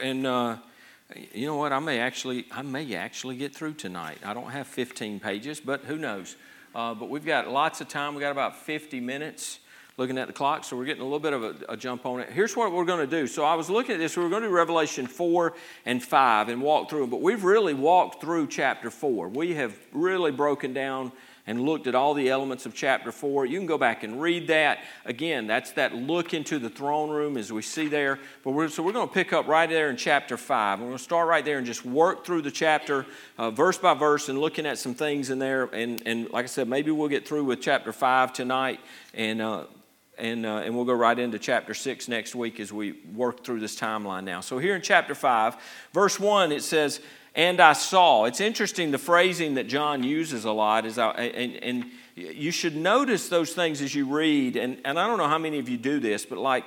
and uh, you know what? I may actually, I may actually get through tonight. I don't have 15 pages, but who knows? Uh, but we've got lots of time. We got about 50 minutes looking at the clock, so we're getting a little bit of a, a jump on it. Here's what we're going to do. So I was looking at this. We are going to do Revelation 4 and 5 and walk through them, but we've really walked through chapter 4. We have really broken down and looked at all the elements of chapter 4. You can go back and read that. Again, that's that look into the throne room as we see there. But we're, so we're going to pick up right there in chapter 5. We're going to start right there and just work through the chapter uh, verse by verse and looking at some things in there. And, and like I said, maybe we'll get through with chapter 5 tonight and. Uh, and, uh, and we'll go right into chapter 6 next week as we work through this timeline now. So, here in chapter 5, verse 1, it says, and I saw. It's interesting the phrasing that John uses a lot is, uh, and, and you should notice those things as you read. And, and I don't know how many of you do this, but like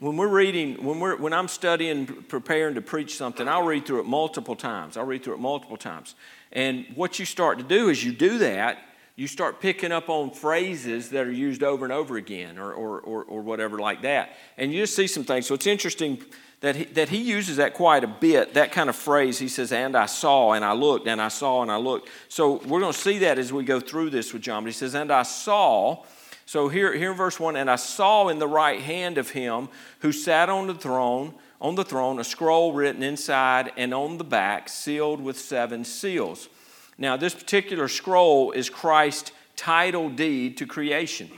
when we're reading, when, we're, when I'm studying, preparing to preach something, I'll read through it multiple times. I'll read through it multiple times. And what you start to do is you do that, you start picking up on phrases that are used over and over again or, or, or, or whatever like that. And you just see some things. So it's interesting that he, that he uses that quite a bit, that kind of phrase. He says, and I saw, and I looked, and I saw, and I looked. So we're going to see that as we go through this with John. But he says, and I saw. So here, here in verse 1, and I saw in the right hand of him who sat on the throne, on the throne, a scroll written inside and on the back, sealed with seven seals. Now, this particular scroll is Christ's title deed to creation.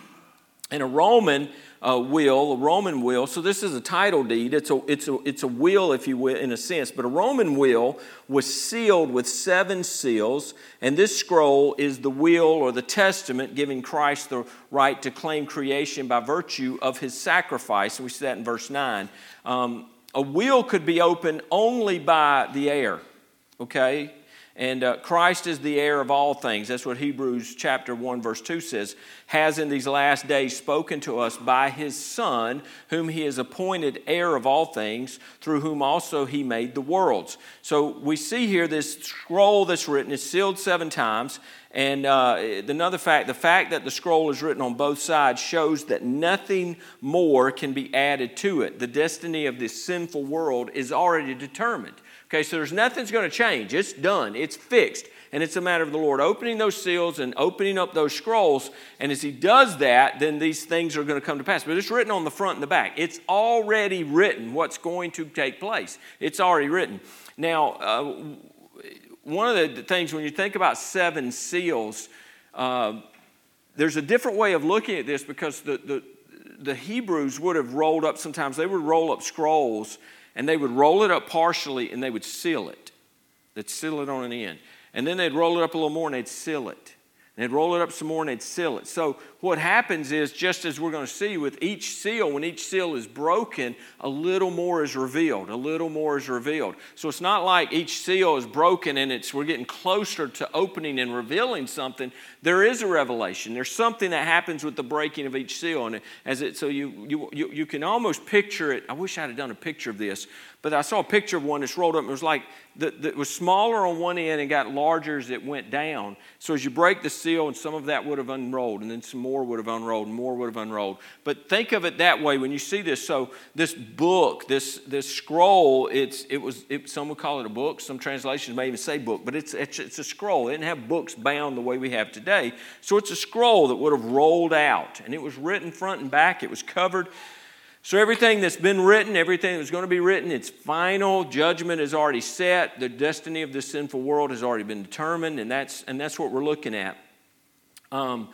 And a Roman uh, will, a Roman will. So this is a title deed. It's a, it's, a, it's a will, if you will, in a sense. But a Roman will was sealed with seven seals. And this scroll is the will or the testament giving Christ the right to claim creation by virtue of his sacrifice. And we see that in verse 9. Um, a will could be opened only by the heir. Okay? And uh, Christ is the heir of all things. That's what Hebrews chapter 1, verse 2 says. Has in these last days spoken to us by his Son, whom he has appointed heir of all things, through whom also he made the worlds. So we see here this scroll that's written is sealed seven times. And uh, another fact, the fact that the scroll is written on both sides shows that nothing more can be added to it. The destiny of this sinful world is already determined. Okay, so there's nothing's going to change. It's done, it's fixed. And it's a matter of the Lord opening those seals and opening up those scrolls. And as He does that, then these things are going to come to pass. But it's written on the front and the back. It's already written what's going to take place. It's already written. Now, uh, one of the things when you think about seven seals, uh, there's a different way of looking at this because the, the, the Hebrews would have rolled up sometimes, they would roll up scrolls and they would roll it up partially and they would seal it. They'd seal it on an end. And then they'd roll it up a little more and they'd seal it. And they'd roll it up some more and they'd seal it. So what happens is, just as we're going to see with each seal, when each seal is broken, a little more is revealed. A little more is revealed. So it's not like each seal is broken and it's we're getting closer to opening and revealing something. There is a revelation. There's something that happens with the breaking of each seal, and as it so you you you, you can almost picture it. I wish I had done a picture of this, but I saw a picture of one that's rolled up. It was like that was smaller on one end and got larger as it went down. So as you break the seal, and some of that would have unrolled, and then some more would have unrolled, more would have unrolled. But think of it that way when you see this. So this book, this this scroll, it's it was it, some would call it a book. Some translations may even say book, but it's it's, it's a scroll. It didn't have books bound the way we have today. So it's a scroll that would have rolled out, and it was written front and back. It was covered. So, everything that's been written, everything that's going to be written, its final judgment is already set. The destiny of this sinful world has already been determined, and that's, and that's what we're looking at. Um,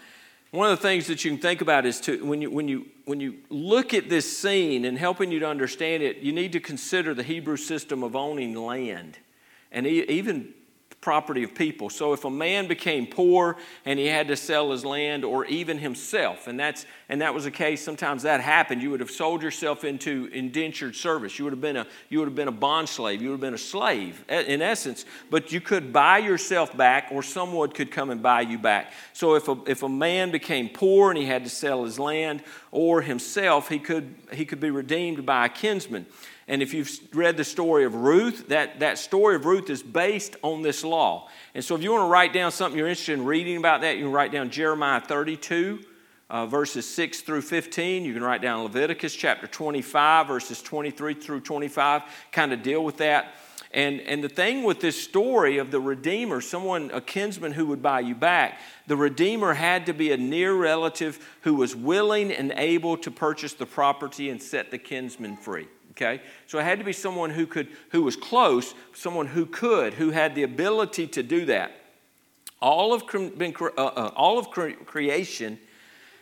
one of the things that you can think about is to, when, you, when, you, when you look at this scene and helping you to understand it, you need to consider the Hebrew system of owning land. And even property of people. So if a man became poor and he had to sell his land or even himself, and that's and that was the case, sometimes that happened, you would have sold yourself into indentured service. You would have been a you would have been a bond slave, you would have been a slave in essence, but you could buy yourself back or someone could come and buy you back. So if a if a man became poor and he had to sell his land or himself, he could he could be redeemed by a kinsman. And if you've read the story of Ruth, that, that story of Ruth is based on this law. And so if you want to write down something you're interested in reading about that, you can write down Jeremiah 32, uh, verses 6 through 15. You can write down Leviticus chapter 25, verses 23 through 25, kind of deal with that. And, and the thing with this story of the Redeemer, someone, a kinsman who would buy you back, the Redeemer had to be a near relative who was willing and able to purchase the property and set the kinsman free. Okay? So it had to be someone who could, who was close, someone who could, who had the ability to do that. All of, been, uh, uh, all of creation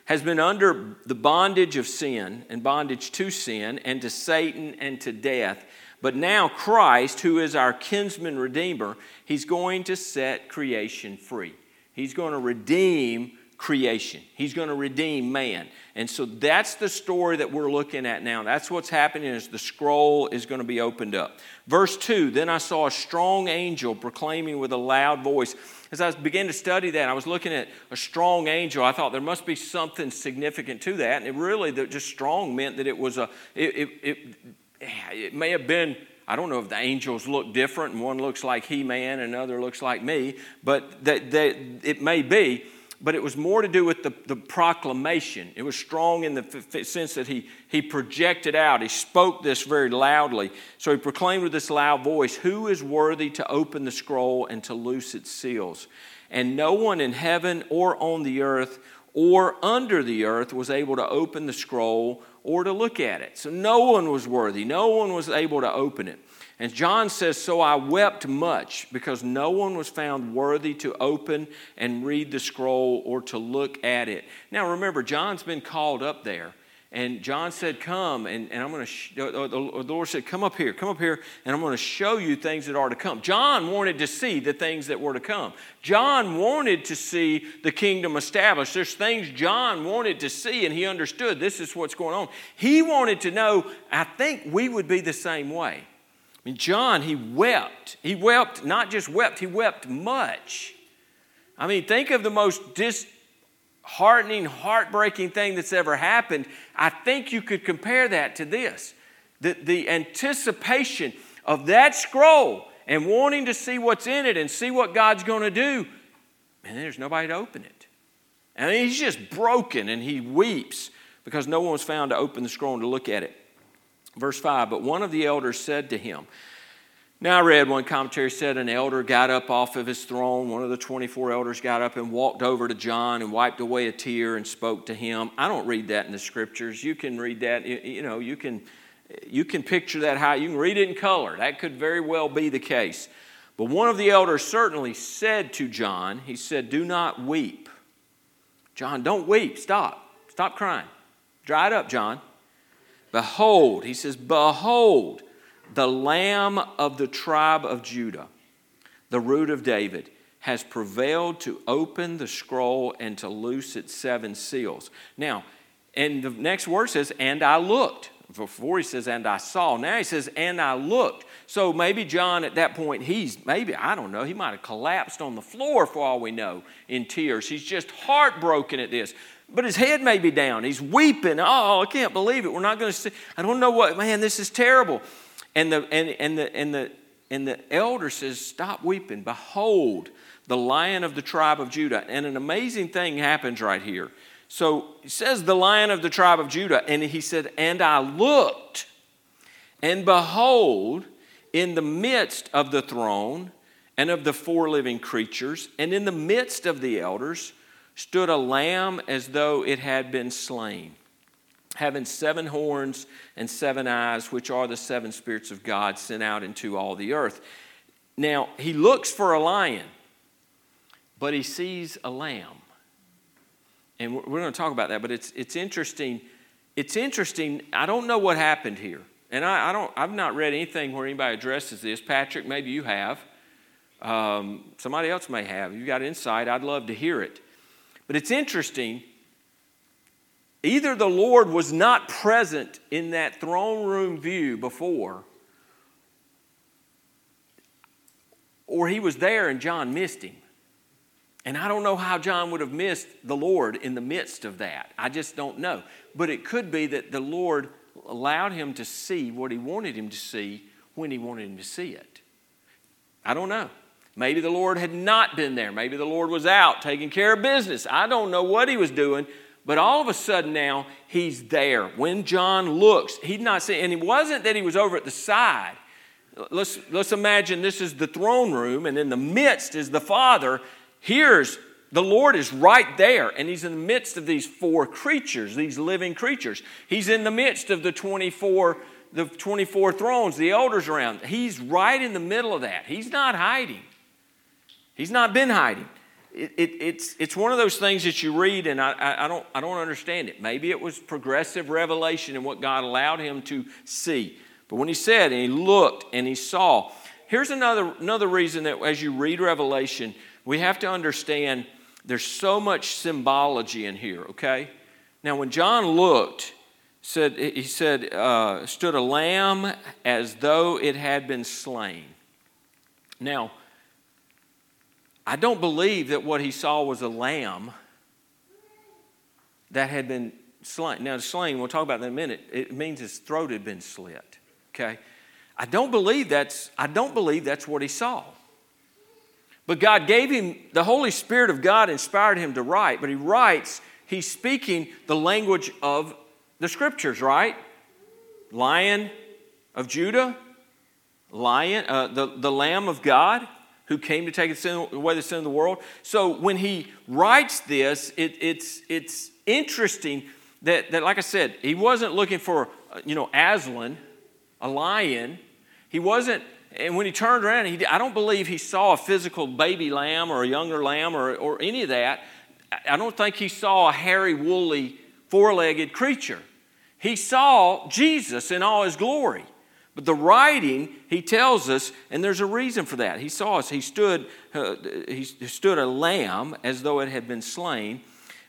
has been under the bondage of sin and bondage to sin and to Satan and to death. But now, Christ, who is our kinsman redeemer, he's going to set creation free. He's going to redeem creation. He's going to redeem man. And so that's the story that we're looking at now. That's what's happening as the scroll is going to be opened up. Verse 2 Then I saw a strong angel proclaiming with a loud voice. As I began to study that, I was looking at a strong angel. I thought there must be something significant to that. And it really, just strong meant that it was a, it, it, it it may have been I don't know if the angels look different and one looks like He Man and another looks like me, but that, that it may be. But it was more to do with the, the proclamation. It was strong in the f- sense that he, he projected out. He spoke this very loudly. So he proclaimed with this loud voice, Who is worthy to open the scroll and to loose its seals? And no one in heaven or on the earth or under the earth was able to open the scroll or to look at it. So no one was worthy, no one was able to open it. And John says, So I wept much because no one was found worthy to open and read the scroll or to look at it. Now remember, John's been called up there. And John said, Come, and, and I'm going to, sh- the Lord said, Come up here, come up here, and I'm going to show you things that are to come. John wanted to see the things that were to come. John wanted to see the kingdom established. There's things John wanted to see, and he understood this is what's going on. He wanted to know, I think we would be the same way. I mean, John, he wept. He wept, not just wept, he wept much. I mean, think of the most disheartening, heartbreaking thing that's ever happened, I think you could compare that to this. The, the anticipation of that scroll and wanting to see what's in it and see what God's going to do, and there's nobody to open it. And he's just broken and he weeps because no one was found to open the scroll and to look at it. Verse 5 But one of the elders said to him, now, I read one commentary said an elder got up off of his throne. One of the 24 elders got up and walked over to John and wiped away a tear and spoke to him. I don't read that in the scriptures. You can read that, you know, you can, you can picture that how you can read it in color. That could very well be the case. But one of the elders certainly said to John, he said, Do not weep. John, don't weep. Stop. Stop crying. Dry it up, John. Behold, he says, Behold, the Lamb of the tribe of Judah, the root of David, has prevailed to open the scroll and to loose its seven seals. Now, and the next word says, and I looked. Before he says, and I saw. Now he says, and I looked. So maybe John at that point, he's maybe, I don't know, he might have collapsed on the floor for all we know in tears. He's just heartbroken at this. But his head may be down. He's weeping. Oh, I can't believe it. We're not going to see. I don't know what, man, this is terrible. And the, and, and, the, and, the, and the elder says, Stop weeping. Behold, the lion of the tribe of Judah. And an amazing thing happens right here. So he says, The lion of the tribe of Judah. And he said, And I looked, and behold, in the midst of the throne and of the four living creatures, and in the midst of the elders, stood a lamb as though it had been slain having seven horns and seven eyes, which are the seven spirits of God sent out into all the earth. Now, he looks for a lion, but he sees a lamb. And we're going to talk about that, but it's, it's interesting. It's interesting. I don't know what happened here. And I, I don't, I've not read anything where anybody addresses this. Patrick, maybe you have. Um, somebody else may have. You've got insight. I'd love to hear it. But it's interesting Either the Lord was not present in that throne room view before, or he was there and John missed him. And I don't know how John would have missed the Lord in the midst of that. I just don't know. But it could be that the Lord allowed him to see what he wanted him to see when he wanted him to see it. I don't know. Maybe the Lord had not been there. Maybe the Lord was out taking care of business. I don't know what he was doing, But all of a sudden now, he's there. When John looks, he's not seeing, and it wasn't that he was over at the side. Let's, let's imagine this is the throne room, and in the midst is the Father. Here's the Lord is right there, and He's in the midst of these four creatures, these living creatures. He's in the midst of the 24, the 24 thrones, the elders around. He's right in the middle of that. He's not hiding. He's not been hiding. It, it, it's, it's one of those things that you read, and I, I, don't, I don't understand it. Maybe it was progressive revelation and what God allowed him to see. But when he said, and he looked and he saw, here's another, another reason that as you read Revelation, we have to understand there's so much symbology in here, okay? Now, when John looked, said, he said, uh, stood a lamb as though it had been slain. Now, I don't believe that what he saw was a lamb that had been slain. Now, slain, we'll talk about that in a minute, it means his throat had been slit. Okay? I don't believe that's, I don't believe that's what he saw. But God gave him, the Holy Spirit of God inspired him to write, but he writes, he's speaking the language of the scriptures, right? Lion of Judah, lion, uh, the, the Lamb of God who came to take away the sin of the world. So when he writes this, it, it's, it's interesting that, that, like I said, he wasn't looking for, you know, Aslan, a lion. He wasn't, and when he turned around, he, I don't believe he saw a physical baby lamb or a younger lamb or, or any of that. I don't think he saw a hairy, woolly, four legged creature. He saw Jesus in all his glory. But the writing, he tells us, and there's a reason for that. He saw us. He stood, uh, he stood a lamb as though it had been slain.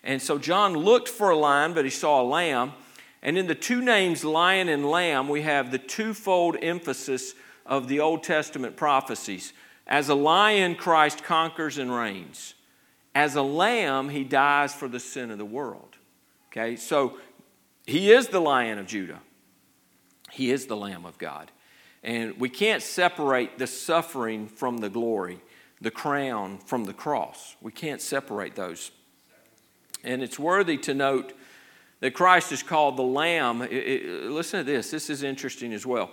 And so John looked for a lion, but he saw a lamb. And in the two names, lion and lamb, we have the twofold emphasis of the Old Testament prophecies. As a lion, Christ conquers and reigns. As a lamb, he dies for the sin of the world. Okay, so he is the lion of Judah. He is the Lamb of God. And we can't separate the suffering from the glory, the crown from the cross. We can't separate those. And it's worthy to note that Christ is called the Lamb. It, it, listen to this, this is interesting as well.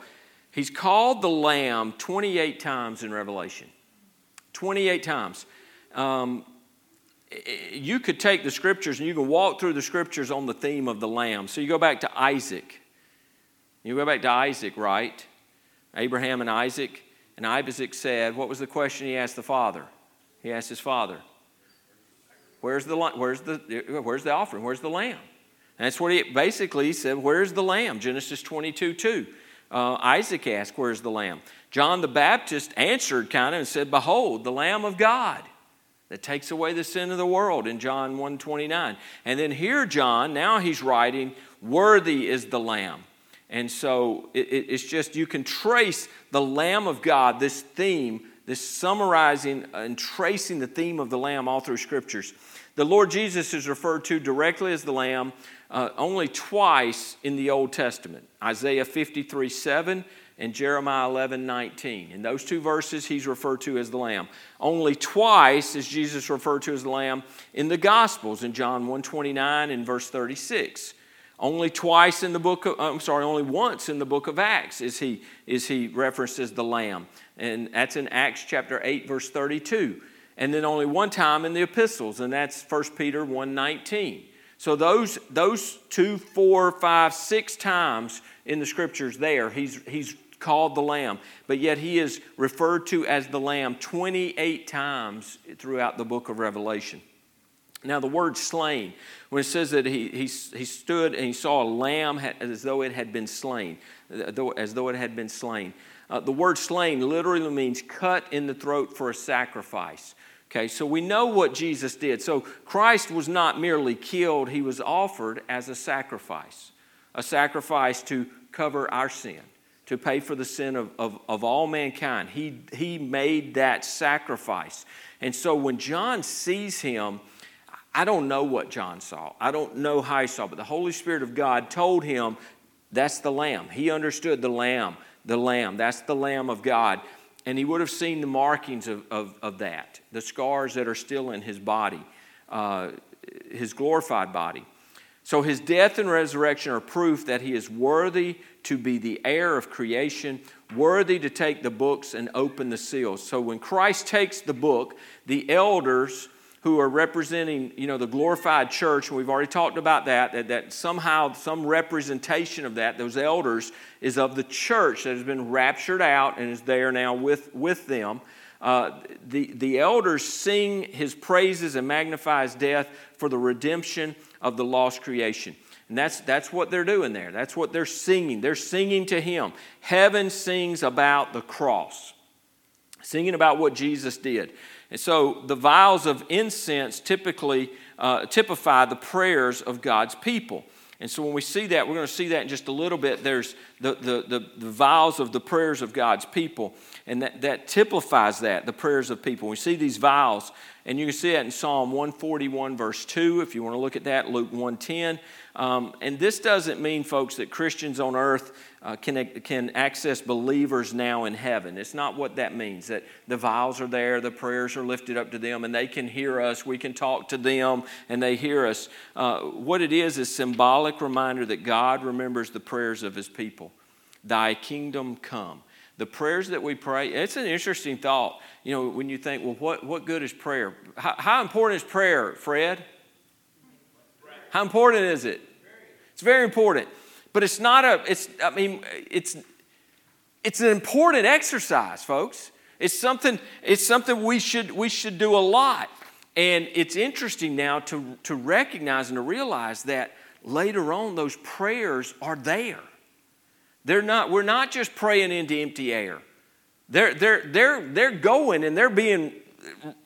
He's called the Lamb 28 times in Revelation. 28 times. Um, you could take the scriptures and you can walk through the scriptures on the theme of the Lamb. So you go back to Isaac. You go back to Isaac, right? Abraham and Isaac. And Isaac said, What was the question he asked the father? He asked his father, Where's the, where's the, where's the offering? Where's the lamb? And that's what he basically said, Where's the lamb? Genesis 22 2. Uh, Isaac asked, Where's the lamb? John the Baptist answered kind of and said, Behold, the Lamb of God that takes away the sin of the world in John 1:29. And then here John, now he's writing, Worthy is the Lamb. And so it, it's just, you can trace the Lamb of God, this theme, this summarizing and tracing the theme of the Lamb all through scriptures. The Lord Jesus is referred to directly as the Lamb uh, only twice in the Old Testament Isaiah 53 7 and Jeremiah 11 19. In those two verses, he's referred to as the Lamb. Only twice is Jesus referred to as the Lamb in the Gospels, in John 1 29 and verse 36. Only twice in the book of, I'm sorry, only once in the book of Acts is he, is he referenced as the Lamb. And that's in Acts chapter 8, verse 32. And then only one time in the epistles, and that's 1 Peter 1.19. So those, those two, four, five, six times in the scriptures there, he's, he's called the Lamb. But yet he is referred to as the Lamb 28 times throughout the book of Revelation. Now, the word slain, when it says that he, he, he stood and he saw a lamb as though it had been slain, as though it had been slain. Uh, the word slain literally means cut in the throat for a sacrifice. Okay, so we know what Jesus did. So Christ was not merely killed, he was offered as a sacrifice, a sacrifice to cover our sin, to pay for the sin of, of, of all mankind. He, he made that sacrifice. And so when John sees him, I don't know what John saw. I don't know how he saw, but the Holy Spirit of God told him that's the Lamb. He understood the Lamb, the Lamb. That's the Lamb of God. And he would have seen the markings of, of, of that, the scars that are still in his body, uh, his glorified body. So his death and resurrection are proof that he is worthy to be the heir of creation, worthy to take the books and open the seals. So when Christ takes the book, the elders who are representing, you know, the glorified church, and we've already talked about that, that, that somehow some representation of that, those elders, is of the church that has been raptured out and is there now with, with them. Uh, the, the elders sing his praises and magnify his death for the redemption of the lost creation. And that's, that's what they're doing there. That's what they're singing. They're singing to him. Heaven sings about the cross, singing about what Jesus did. And so the vials of incense typically uh, typify the prayers of God's people. And so when we see that, we're going to see that in just a little bit. There's the, the, the, the vials of the prayers of God's people, and that, that typifies that, the prayers of people. We see these vials, and you can see that in Psalm 141, verse 2, if you want to look at that, Luke 110. Um, and this doesn't mean, folks, that Christians on earth uh, can, can access believers now in heaven. It's not what that means, that the vials are there, the prayers are lifted up to them, and they can hear us. We can talk to them, and they hear us. Uh, what it is is symbolic reminder that God remembers the prayers of his people. Thy kingdom come. The prayers that we pray, it's an interesting thought. You know, when you think, well, what, what good is prayer? How, how important is prayer, Fred? How important is it? It's very important. But it's not a, it's, I mean, it's, it's an important exercise, folks. It's something, it's something we should, we should do a lot. And it's interesting now to, to recognize and to realize that later on those prayers are there. They're not, we're not just praying into empty air. They're, they're, they're, they're going and they're being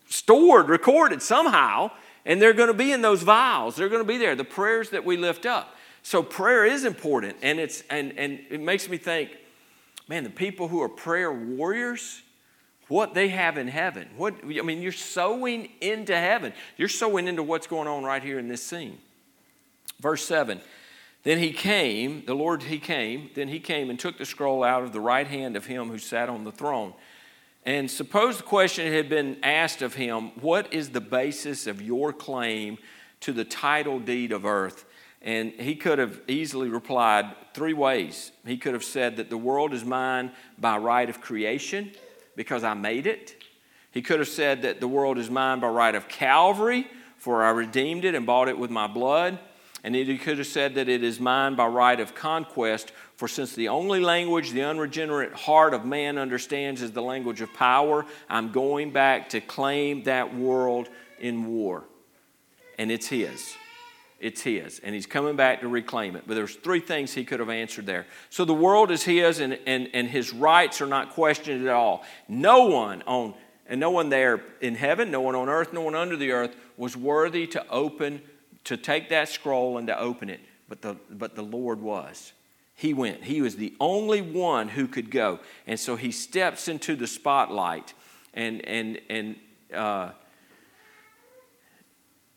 stored, recorded somehow and they're going to be in those vials. They're going to be there, the prayers that we lift up. So prayer is important, and, it's, and, and it makes me think, man, the people who are prayer warriors, what they have in heaven. What, I mean, you're sowing into heaven. You're sowing into what's going on right here in this scene. Verse 7 Then he came, the Lord, he came, then he came and took the scroll out of the right hand of him who sat on the throne. And suppose the question had been asked of him, What is the basis of your claim to the title deed of earth? And he could have easily replied three ways. He could have said that the world is mine by right of creation because I made it. He could have said that the world is mine by right of Calvary, for I redeemed it and bought it with my blood. And he could have said that it is mine by right of conquest, for since the only language the unregenerate heart of man understands is the language of power, I'm going back to claim that world in war. And it's his. It's his. And he's coming back to reclaim it. But there's three things he could have answered there. So the world is his, and, and, and his rights are not questioned at all. No one on and no one there in heaven, no one on earth, no one under the earth was worthy to open, to take that scroll and to open it. But the, but the Lord was he went. He was the only one who could go. And so he steps into the spotlight and, and, and uh,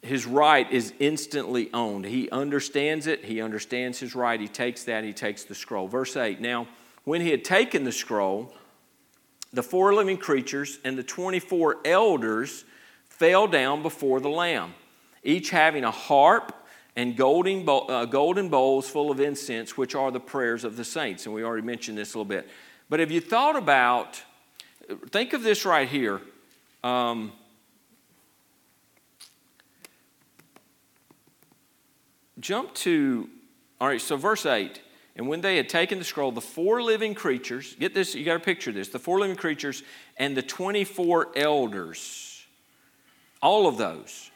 his right is instantly owned. He understands it. He understands his right. He takes that. He takes the scroll. Verse 8 Now, when he had taken the scroll, the four living creatures and the 24 elders fell down before the Lamb, each having a harp and golden, uh, golden bowls full of incense, which are the prayers of the saints. And we already mentioned this a little bit. But have you thought about, think of this right here. Um, jump to, all right, so verse 8. And when they had taken the scroll, the four living creatures, get this, you got to picture this the four living creatures and the 24 elders, all of those.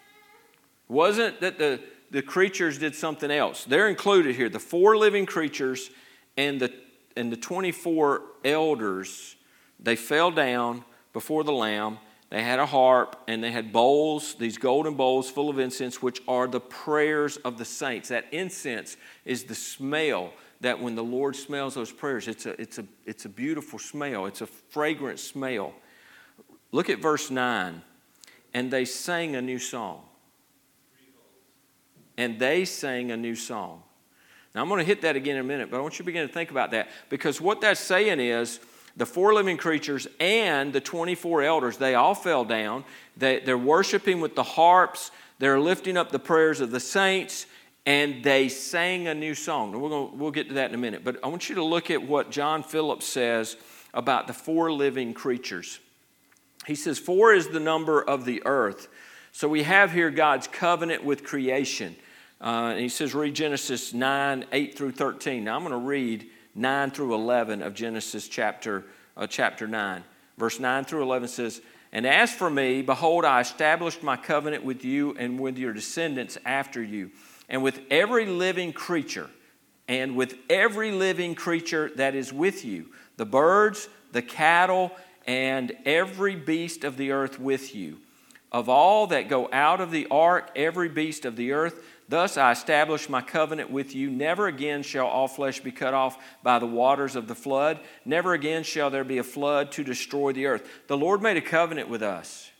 Wasn't that the the creatures did something else. They're included here. The four living creatures and the, and the 24 elders, they fell down before the Lamb. They had a harp and they had bowls, these golden bowls full of incense, which are the prayers of the saints. That incense is the smell that when the Lord smells those prayers, it's a, it's a, it's a beautiful smell, it's a fragrant smell. Look at verse 9. And they sang a new song and they sang a new song. Now, I'm going to hit that again in a minute, but I want you to begin to think about that because what that's saying is the four living creatures and the 24 elders, they all fell down. They, they're worshiping with the harps, they're lifting up the prayers of the saints, and they sang a new song. We're gonna, we'll get to that in a minute. But I want you to look at what John Phillips says about the four living creatures. He says, Four is the number of the earth. So we have here God's covenant with creation. Uh, and he says, read Genesis 9, 8 through 13. Now I'm going to read 9 through 11 of Genesis chapter, uh, chapter 9. Verse 9 through 11 says, And as for me, behold, I established my covenant with you and with your descendants after you, and with every living creature, and with every living creature that is with you, the birds, the cattle, and every beast of the earth with you. Of all that go out of the ark, every beast of the earth, Thus I establish my covenant with you. Never again shall all flesh be cut off by the waters of the flood. Never again shall there be a flood to destroy the earth. The Lord made a covenant with us.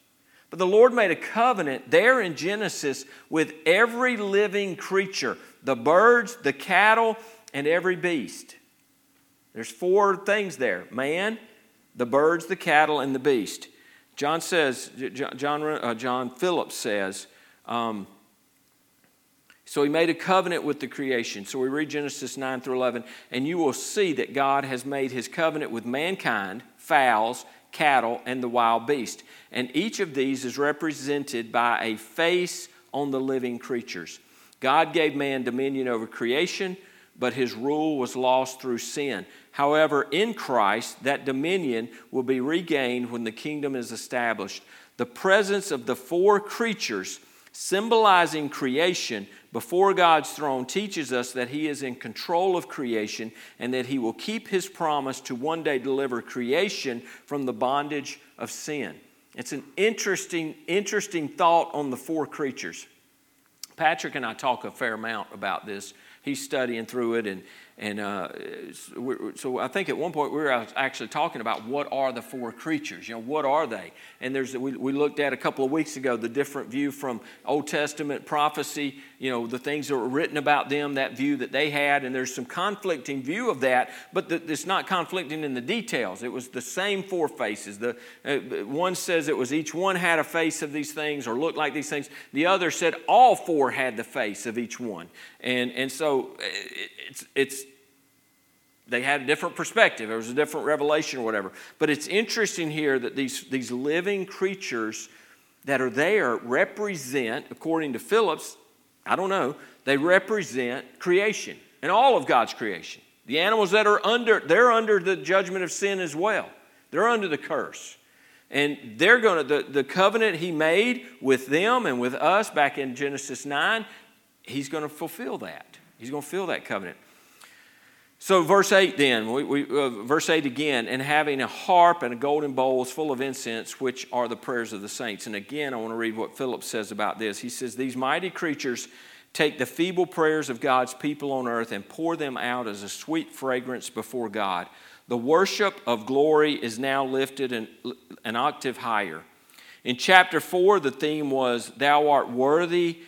But the Lord made a covenant there in Genesis with every living creature the birds, the cattle, and every beast. There's four things there man, the birds, the cattle, and the beast. John says, John, uh, John Phillips says, um, so he made a covenant with the creation. So we read Genesis 9 through 11, and you will see that God has made his covenant with mankind, fowls, cattle, and the wild beast. And each of these is represented by a face on the living creatures. God gave man dominion over creation, but his rule was lost through sin. However, in Christ, that dominion will be regained when the kingdom is established. The presence of the four creatures symbolizing creation before God's throne teaches us that He is in control of creation and that He will keep His promise to one day deliver creation from the bondage of sin. It's an interesting, interesting thought on the four creatures. Patrick and I talk a fair amount about this. He's studying through it, and, and uh, so I think at one point we were actually talking about what are the four creatures? You know, what are they? And there's we, we looked at a couple of weeks ago the different view from Old Testament prophecy. You know, the things that were written about them, that view that they had, and there's some conflicting view of that, but the, it's not conflicting in the details. It was the same four faces. The uh, one says it was each one had a face of these things or looked like these things. The other said all four had the face of each one, and and so uh, it's it's they had a different perspective. There was a different revelation or whatever. But it's interesting here that these, these living creatures that are there represent, according to Phillips, I don't know, they represent creation and all of God's creation. The animals that are under, they're under the judgment of sin as well. They're under the curse. And they're going to, the, the covenant he made with them and with us back in Genesis 9, he's going to fulfill that. He's going to fulfill that covenant. So, verse 8 then, we, we, uh, verse 8 again, and having a harp and a golden bowls full of incense, which are the prayers of the saints. And again, I want to read what Philip says about this. He says, These mighty creatures take the feeble prayers of God's people on earth and pour them out as a sweet fragrance before God. The worship of glory is now lifted an, an octave higher. In chapter 4, the theme was, Thou art worthy,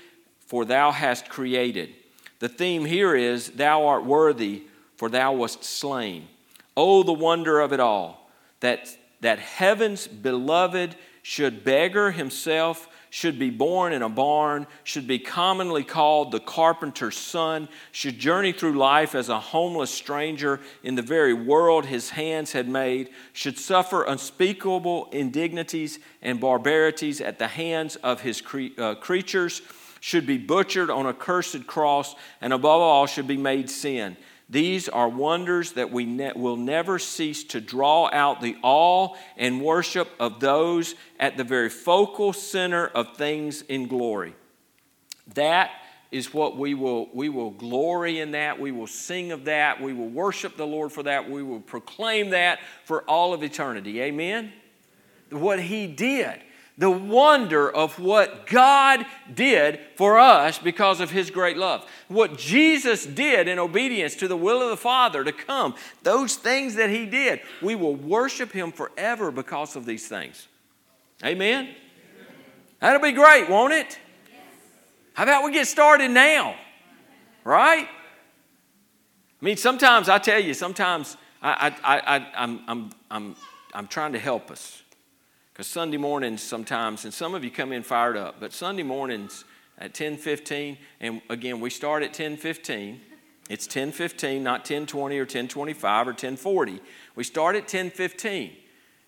for thou hast created. The theme here is, Thou art worthy for thou wast slain. Oh, the wonder of it all, that, that heaven's beloved should beggar himself, should be born in a barn, should be commonly called the carpenter's son, should journey through life as a homeless stranger in the very world his hands had made, should suffer unspeakable indignities and barbarities at the hands of his cre- uh, creatures, should be butchered on a cursed cross, and above all, should be made sin these are wonders that we ne- will never cease to draw out the awe and worship of those at the very focal center of things in glory. That is what we will we will glory in that we will sing of that we will worship the lord for that we will proclaim that for all of eternity amen what he did the wonder of what God did for us because of His great love. What Jesus did in obedience to the will of the Father to come, those things that He did, we will worship Him forever because of these things. Amen? That'll be great, won't it? How about we get started now? Right? I mean, sometimes I tell you, sometimes I, I, I, I'm, I'm, I'm, I'm trying to help us. Because Sunday mornings sometimes, and some of you come in fired up, but Sunday mornings, at 10:15, and again we start at 10:15. It's 10:15, not 10:20 or 10:25 or 10:40. We start at 10:15.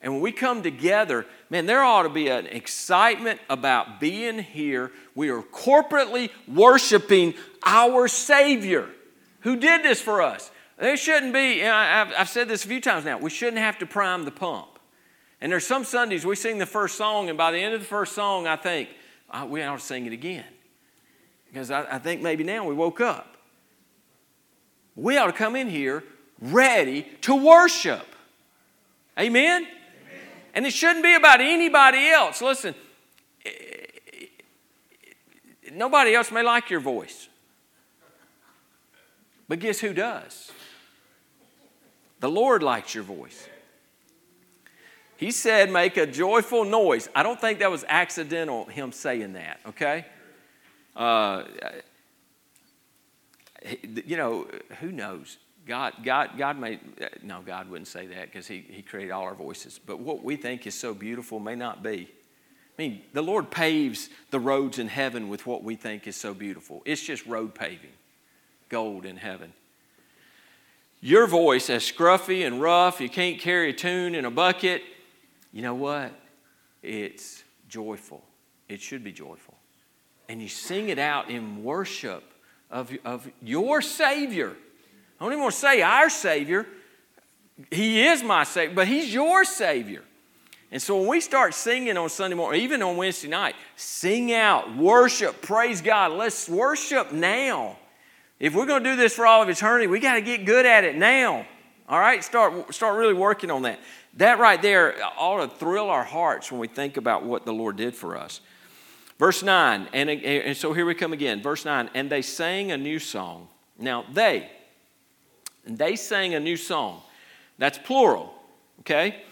And when we come together, man, there ought to be an excitement about being here. We are corporately worshiping our Savior who did this for us. There shouldn't be, I've, I've said this a few times now, we shouldn't have to prime the pump. And there's some Sundays we sing the first song, and by the end of the first song, I think, oh, we ought to sing it again. Because I, I think maybe now we woke up. We ought to come in here ready to worship. Amen? And it shouldn't be about anybody else. Listen, eh, eh, nobody else may like your voice. But guess who does? The Lord likes your voice. He said, make a joyful noise. I don't think that was accidental, him saying that, okay? Uh, you know, who knows? God, God, God may, no, God wouldn't say that because he, he created all our voices. But what we think is so beautiful may not be. I mean, the Lord paves the roads in heaven with what we think is so beautiful. It's just road paving, gold in heaven. Your voice, as scruffy and rough, you can't carry a tune in a bucket, you know what? It's joyful. It should be joyful. And you sing it out in worship of, of your Savior. I don't even want to say our Savior. He is my Savior, but He's your Savior. And so when we start singing on Sunday morning, even on Wednesday night, sing out, worship, praise God. Let's worship now. If we're going to do this for all of eternity, we got to get good at it now. All right? Start, start really working on that. That right there ought to thrill our hearts when we think about what the Lord did for us. Verse 9, and, and so here we come again. Verse 9, and they sang a new song. Now, they, and they sang a new song. That's plural, okay?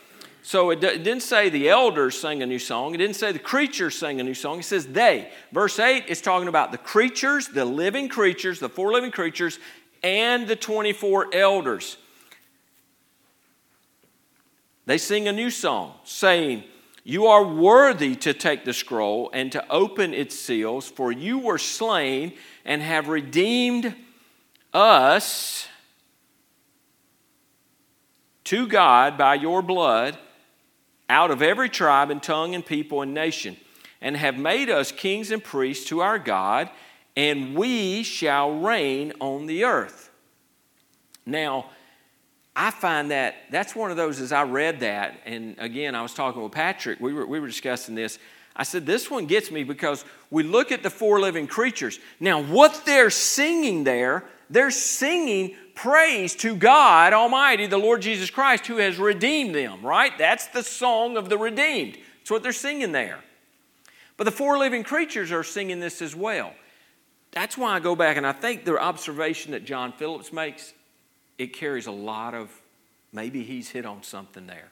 So it, it, didn't say the elders sang a new song. It didn't say the creatures sang a new song. It says they. Verse 8 is talking about the creatures, the living creatures, the four living creatures, and the 24 elders. They sing a new song, saying, You are worthy to take the scroll and to open its seals, for you were slain and have redeemed us to God by your blood out of every tribe and tongue and people and nation, and have made us kings and priests to our God, and we shall reign on the earth. Now, I find that that's one of those as I read that, and again, I was talking with Patrick, we were, we were discussing this. I said, This one gets me because we look at the four living creatures. Now, what they're singing there, they're singing praise to God Almighty, the Lord Jesus Christ, who has redeemed them, right? That's the song of the redeemed. That's what they're singing there. But the four living creatures are singing this as well. That's why I go back and I think the observation that John Phillips makes, it carries a lot of, maybe he's hit on something there.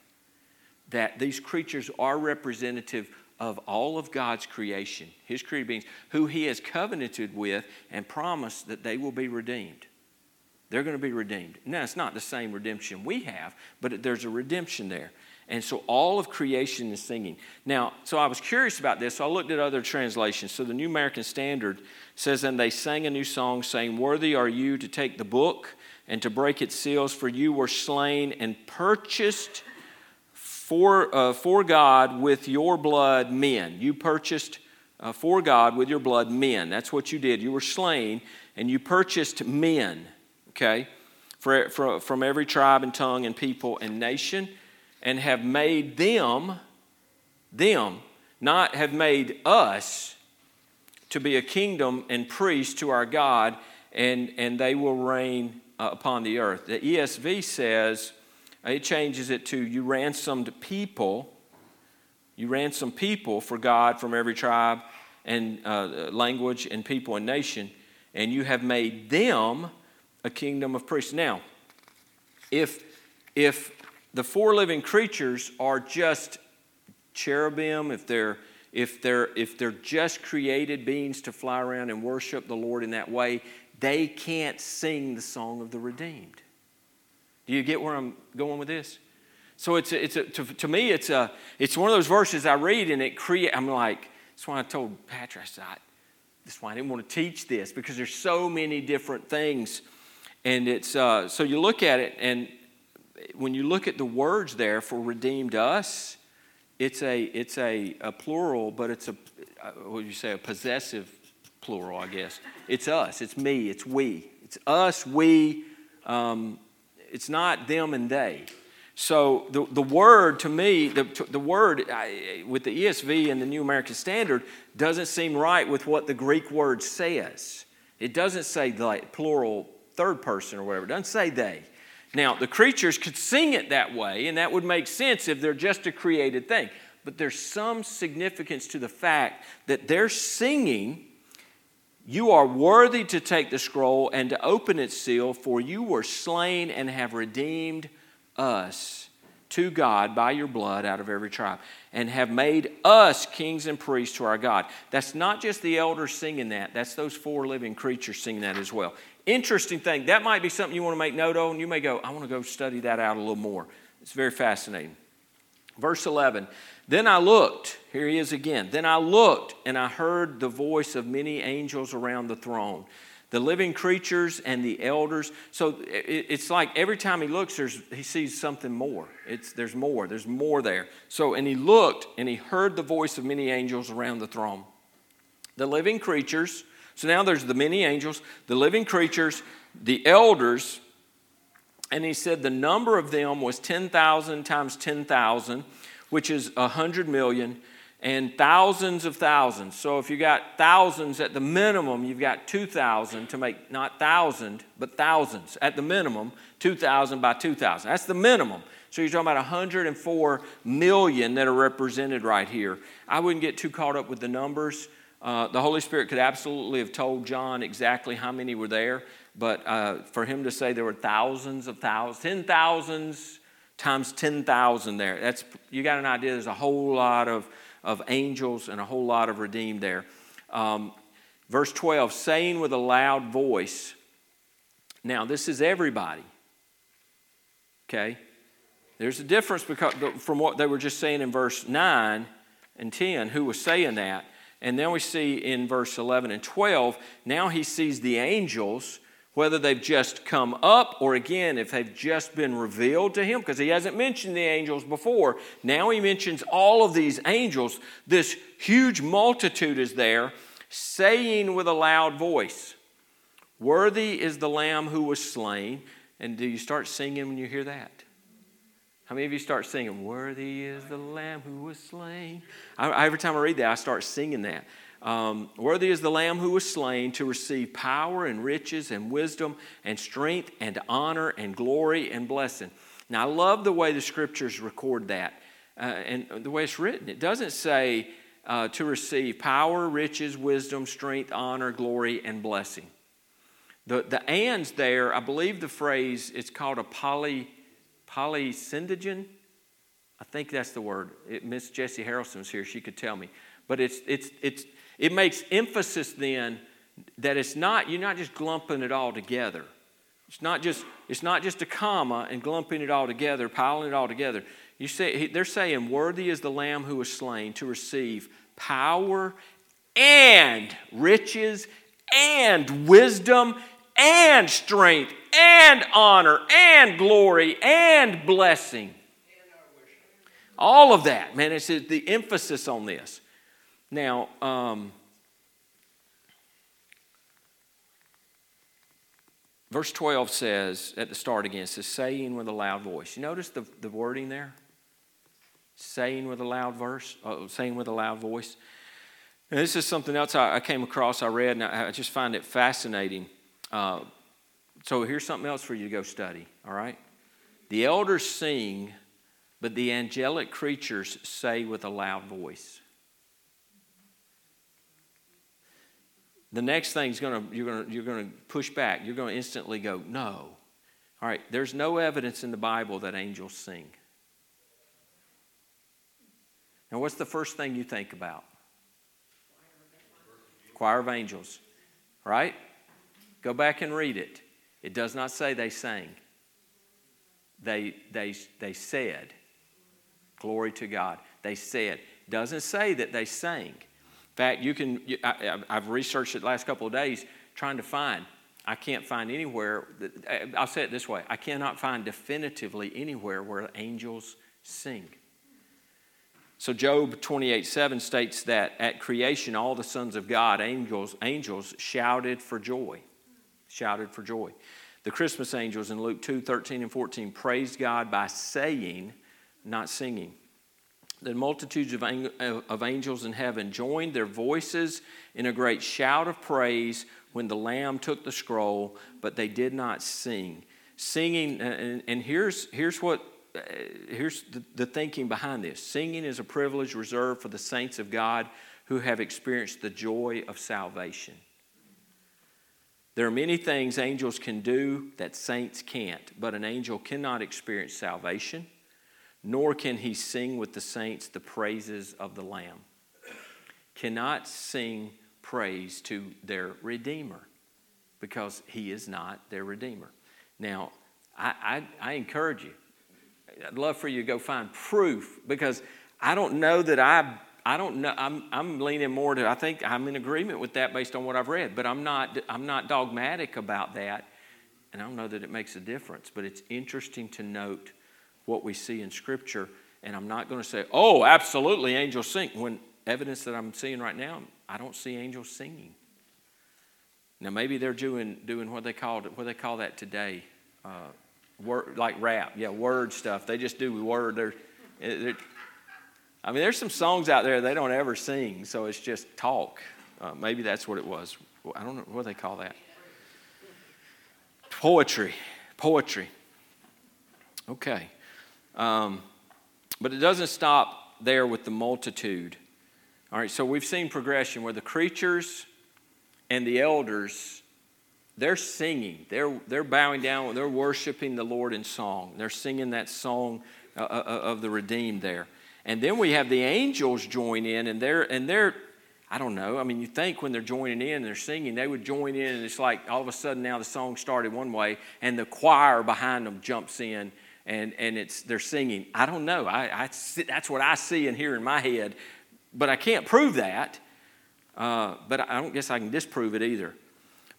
That these creatures are representative of all of God's creation, His created beings, who He has covenanted with and promised that they will be redeemed. They're going to be redeemed. Now, it's not the same redemption we have, but there's a redemption there. And so all of creation is singing. Now, so I was curious about this, so I looked at other translations. So the New American Standard says, And they sang a new song, saying, Worthy are you to take the book and to break its seals, for you were slain and purchased for, uh, for God with your blood men. You purchased uh, for God with your blood men. That's what you did. You were slain and you purchased men okay, for, for, from every tribe and tongue and people and nation, and have made them, them, not have made us to be a kingdom and priests to our God, and, and they will reign uh, upon the earth. The ESV says, uh, it changes it to you ransomed people, you ransomed people for God from every tribe and uh, language and people and nation, and you have made them a kingdom of priests. Now, if, if the four living creatures are just cherubim, if they're, if, they're, if they're just created beings to fly around and worship the Lord in that way, they can't sing the song of the redeemed. Do you get where I'm going with this? So it's a, it's a, to, to me it's a it's one of those verses I read and it create I'm like that's why I told Patrick I said that's why I didn't want to teach this because there's so many different things. And it's, uh, so you look at it, and when you look at the words there for redeemed us, it's a, it's a, a plural, but it's a, uh, what do you say, a possessive plural, I guess. It's us, it's me, it's we. It's us, we, um, it's not them and they. So the, the word to me, the, the word I, with the ESV and the New American Standard doesn't seem right with what the Greek word says. It doesn't say like plural third person or whatever. It doesn't say they. Now, the creatures could sing it that way, and that would make sense if they're just a created thing. But there's some significance to the fact that they're singing, You are worthy to take the scroll and to open its seal, for you were slain and have redeemed us to God by your blood out of every tribe, and have made us kings and priests to our God. That's not just the elders singing that, that's those four living creatures singing that as well interesting thing. That might be something you want to make note of, and you may go, I want to go study that out a little more. It's very fascinating. Verse 11 Then I looked, here he is again. Then I looked, and I heard the voice of many angels around the throne, the living creatures and the elders. So it's like every time he looks, there's, he sees something more. It's, there's more, there's more there. So, and he looked, and he heard the voice of many angels around the throne. The living creatures, so now there's the many angels, the living creatures, the elders, and he said the number of them was 10,000 times 10,000, which is 100 million, and thousands of thousands. So if you got thousands at the minimum, you've got 2,000 to make not 1,000, but thousands. At the minimum, 2,000 by 2,000. That's the minimum. So you're talking about 104 million that are represented right here. I wouldn't get too caught up with the numbers. Uh, the Holy Spirit could absolutely have told John exactly how many were there, but uh, for him to say there were thousands of thousands, ten thousands times 10,000 there, that's, you got an idea. There's a whole lot of, of angels and a whole lot of redeemed there. Um, verse 12, saying with a loud voice. Now, this is everybody. Okay? There's a difference because, from what they were just saying in verse 9 and 10, who was saying that. And then we see in verse 11 and 12, now he sees the angels, whether they've just come up or again, if they've just been revealed to him, because he hasn't mentioned the angels before. Now he mentions all of these angels. This huge multitude is there, saying with a loud voice, Worthy is the Lamb who was slain. And do you start singing when you hear that? How many of you start singing, Worthy is the Lamb who was slain? I, every time I read that, I start singing that. Um, Worthy is the Lamb who was slain to receive power and riches and wisdom and strength and honor and glory and blessing. Now, I love the way the scriptures record that uh, and the way it's written. It doesn't say uh, to receive power, riches, wisdom, strength, honor, glory, and blessing. The, the ands there, I believe the phrase, it's called a poly polysyndeton. I think that's the word. Miss Jessie Harrelson's here; she could tell me. But it's it's it's it makes emphasis then that it's not you're not just glumping it all together. It's not just it's not just a comma and glumping it all together, piling it all together. You say they're saying, "Worthy is the Lamb who was slain to receive power and riches and wisdom and strength and honor and glory and blessing. All of that, man, it's the emphasis on this. Now, um, verse 12 says at the start again, it says, saying with a loud voice. You notice the, the wording there? Saying with a loud verse, uh, saying with a loud voice. And this is something else I, I came across, I read, and I, I just find it fascinating. Uh, so here's something else for you to go study, all right? The elders sing, but the angelic creatures say with a loud voice. The next thing is going to you're going to you're going to push back. You're going to instantly go, "No." All right, there's no evidence in the Bible that angels sing. Now, what's the first thing you think about? Choir of angels, right? Go back and read it. It does not say they sang. They, they, they said, Glory to God. They said. Doesn't say that they sang. Fact, you can, I, have researched it the last couple of days trying to find. I can't find anywhere, that, I'll say it this way I cannot find definitively anywhere where angels sing. So Job 28 7 states that at creation, all the sons of God, angels, angels shouted for joy. Shouted for joy. The Christmas angels in Luke 2 13 and 14 praised God by saying, not singing. The multitudes of, of angels in heaven joined their voices in a great shout of praise when the Lamb took the scroll, but they did not sing. Singing, and, and here's, here's what uh, here's the, the thinking behind this singing is a privilege reserved for the saints of God who have experienced the joy of salvation. There are many things angels can do that saints can't, but an angel cannot experience salvation, nor can he sing with the saints the praises of the Lamb. Cannot sing praise to their Redeemer because he is not their Redeemer. Now, I, I, I encourage you, I'd love for you to go find proof because I don't know that I I don't know. I'm, I'm leaning more to, I think I'm in agreement with that based on what I've read, but I'm not, I'm not dogmatic about that. And I don't know that it makes a difference, but it's interesting to note what we see in Scripture. And I'm not going to say, oh, absolutely, angels sing. When evidence that I'm seeing right now, I don't see angels singing. Now, maybe they're doing, doing what they call what they call that today, uh, word, like rap, yeah, word stuff. They just do word. They're, they're I mean, there's some songs out there they don't ever sing, so it's just talk. Uh, maybe that's what it was. I don't know what they call that. Poetry. Poetry. Okay. Um, but it doesn't stop there with the multitude. All right, so we've seen progression where the creatures and the elders, they're singing, they're, they're bowing down, they're worshiping the Lord in song. They're singing that song uh, uh, uh of the redeemed there. And then we have the angels join in, and they're, and they're, I don't know. I mean, you think when they're joining in and they're singing, they would join in, and it's like all of a sudden now the song started one way, and the choir behind them jumps in, and, and it's, they're singing. I don't know. I, I that's what I see and hear in my head, but I can't prove that. Uh, but I don't guess I can disprove it either.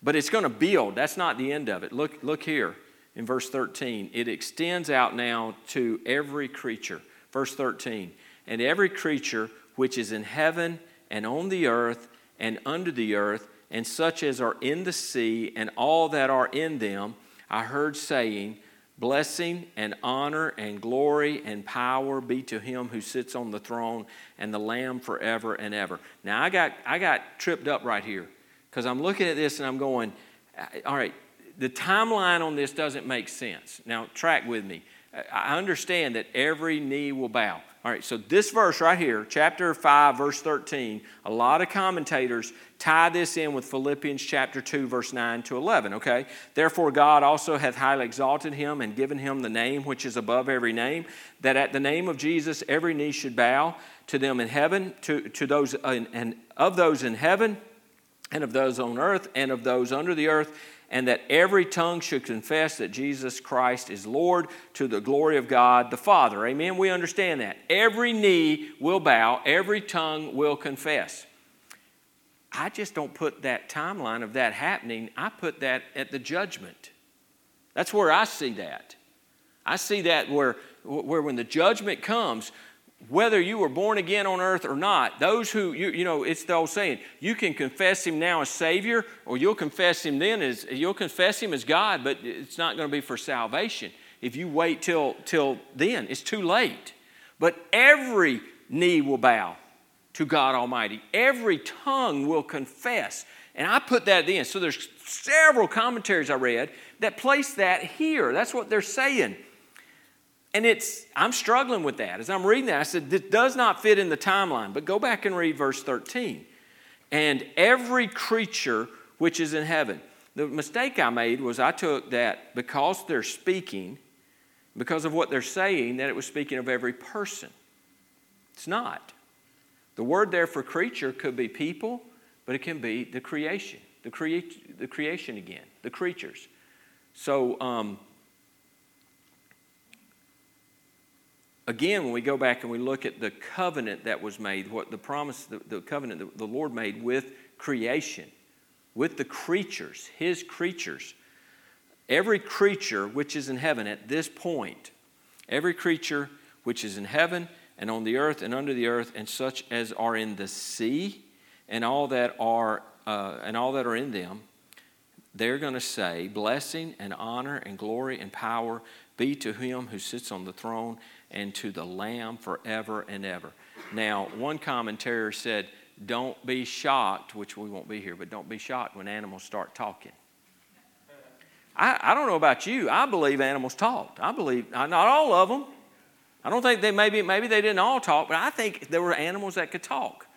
But it's going to build. That's not the end of it. Look, look here in verse 13. It extends out now to every creature. Verse 13 And every creature which is in heaven and on the earth and under the earth, and such as are in the sea, and all that are in them, I heard saying, Blessing and honor and glory and power be to him who sits on the throne and the Lamb forever and ever. Now, I got, I got tripped up right here because I'm looking at this and I'm going, all right, the timeline on this doesn't make sense. Now, track with me. I understand that every knee will bow. All right, so this verse right here, chapter 5, verse 13, a lot of commentators tie this in with Philippians chapter 2, verse 9 to 11, okay? Therefore, God also hath highly exalted him and given him the name which is above every name, that at the name of Jesus every knee should bow to them in heaven, to, to those, in, and of those in heaven, and of those on earth, and of those under the earth and that every tongue should confess that Jesus Christ is Lord to the glory of God the Father. Amen. We understand that. Every knee will bow, every tongue will confess. I just don't put that timeline of that happening, I put that at the judgment. That's where I see that. I see that where, where when the judgment comes, whether you were born again on earth or not, those who, you, you know, it's the old saying, you can confess him now as Savior, or you'll confess him then as, you'll confess him as God, but it's not going to be for salvation. If you wait till, till then, it's too late. But every knee will bow to God Almighty. Every tongue will confess. And I put that in. So there's several commentaries I read that place that here. That's what they're saying. And it's, I'm struggling with that. As I'm reading that, I said, this does not fit in the timeline. But go back and read verse 13. And every creature which is in heaven. The mistake I made was I took that because they're speaking, because of what they're saying, that it was speaking of every person. It's not. The word there for creature could be people, but it can be the creation, the, crea- the creation again, the creatures. So, um, again, when we go back and we look at the covenant that was made, what the promise, the, the covenant that the Lord made with creation, with the creatures, His creatures, every creature which is in heaven at this point, every creature which is in heaven and on the earth and under the earth, and such as are in the sea, and all that are uh, and all that are in them, they're going to say, "Blessing and honor and glory and power be to Him who sits on the throne and to the Lamb forever and ever." Now, one commentator said, "Don't be shocked," which we won't be here, but don't be shocked when animals start talking. I, I don't know about you. I believe animals talked. I believe not all of them. I don't think they maybe maybe they didn't all talk, but I think there were animals that could talk.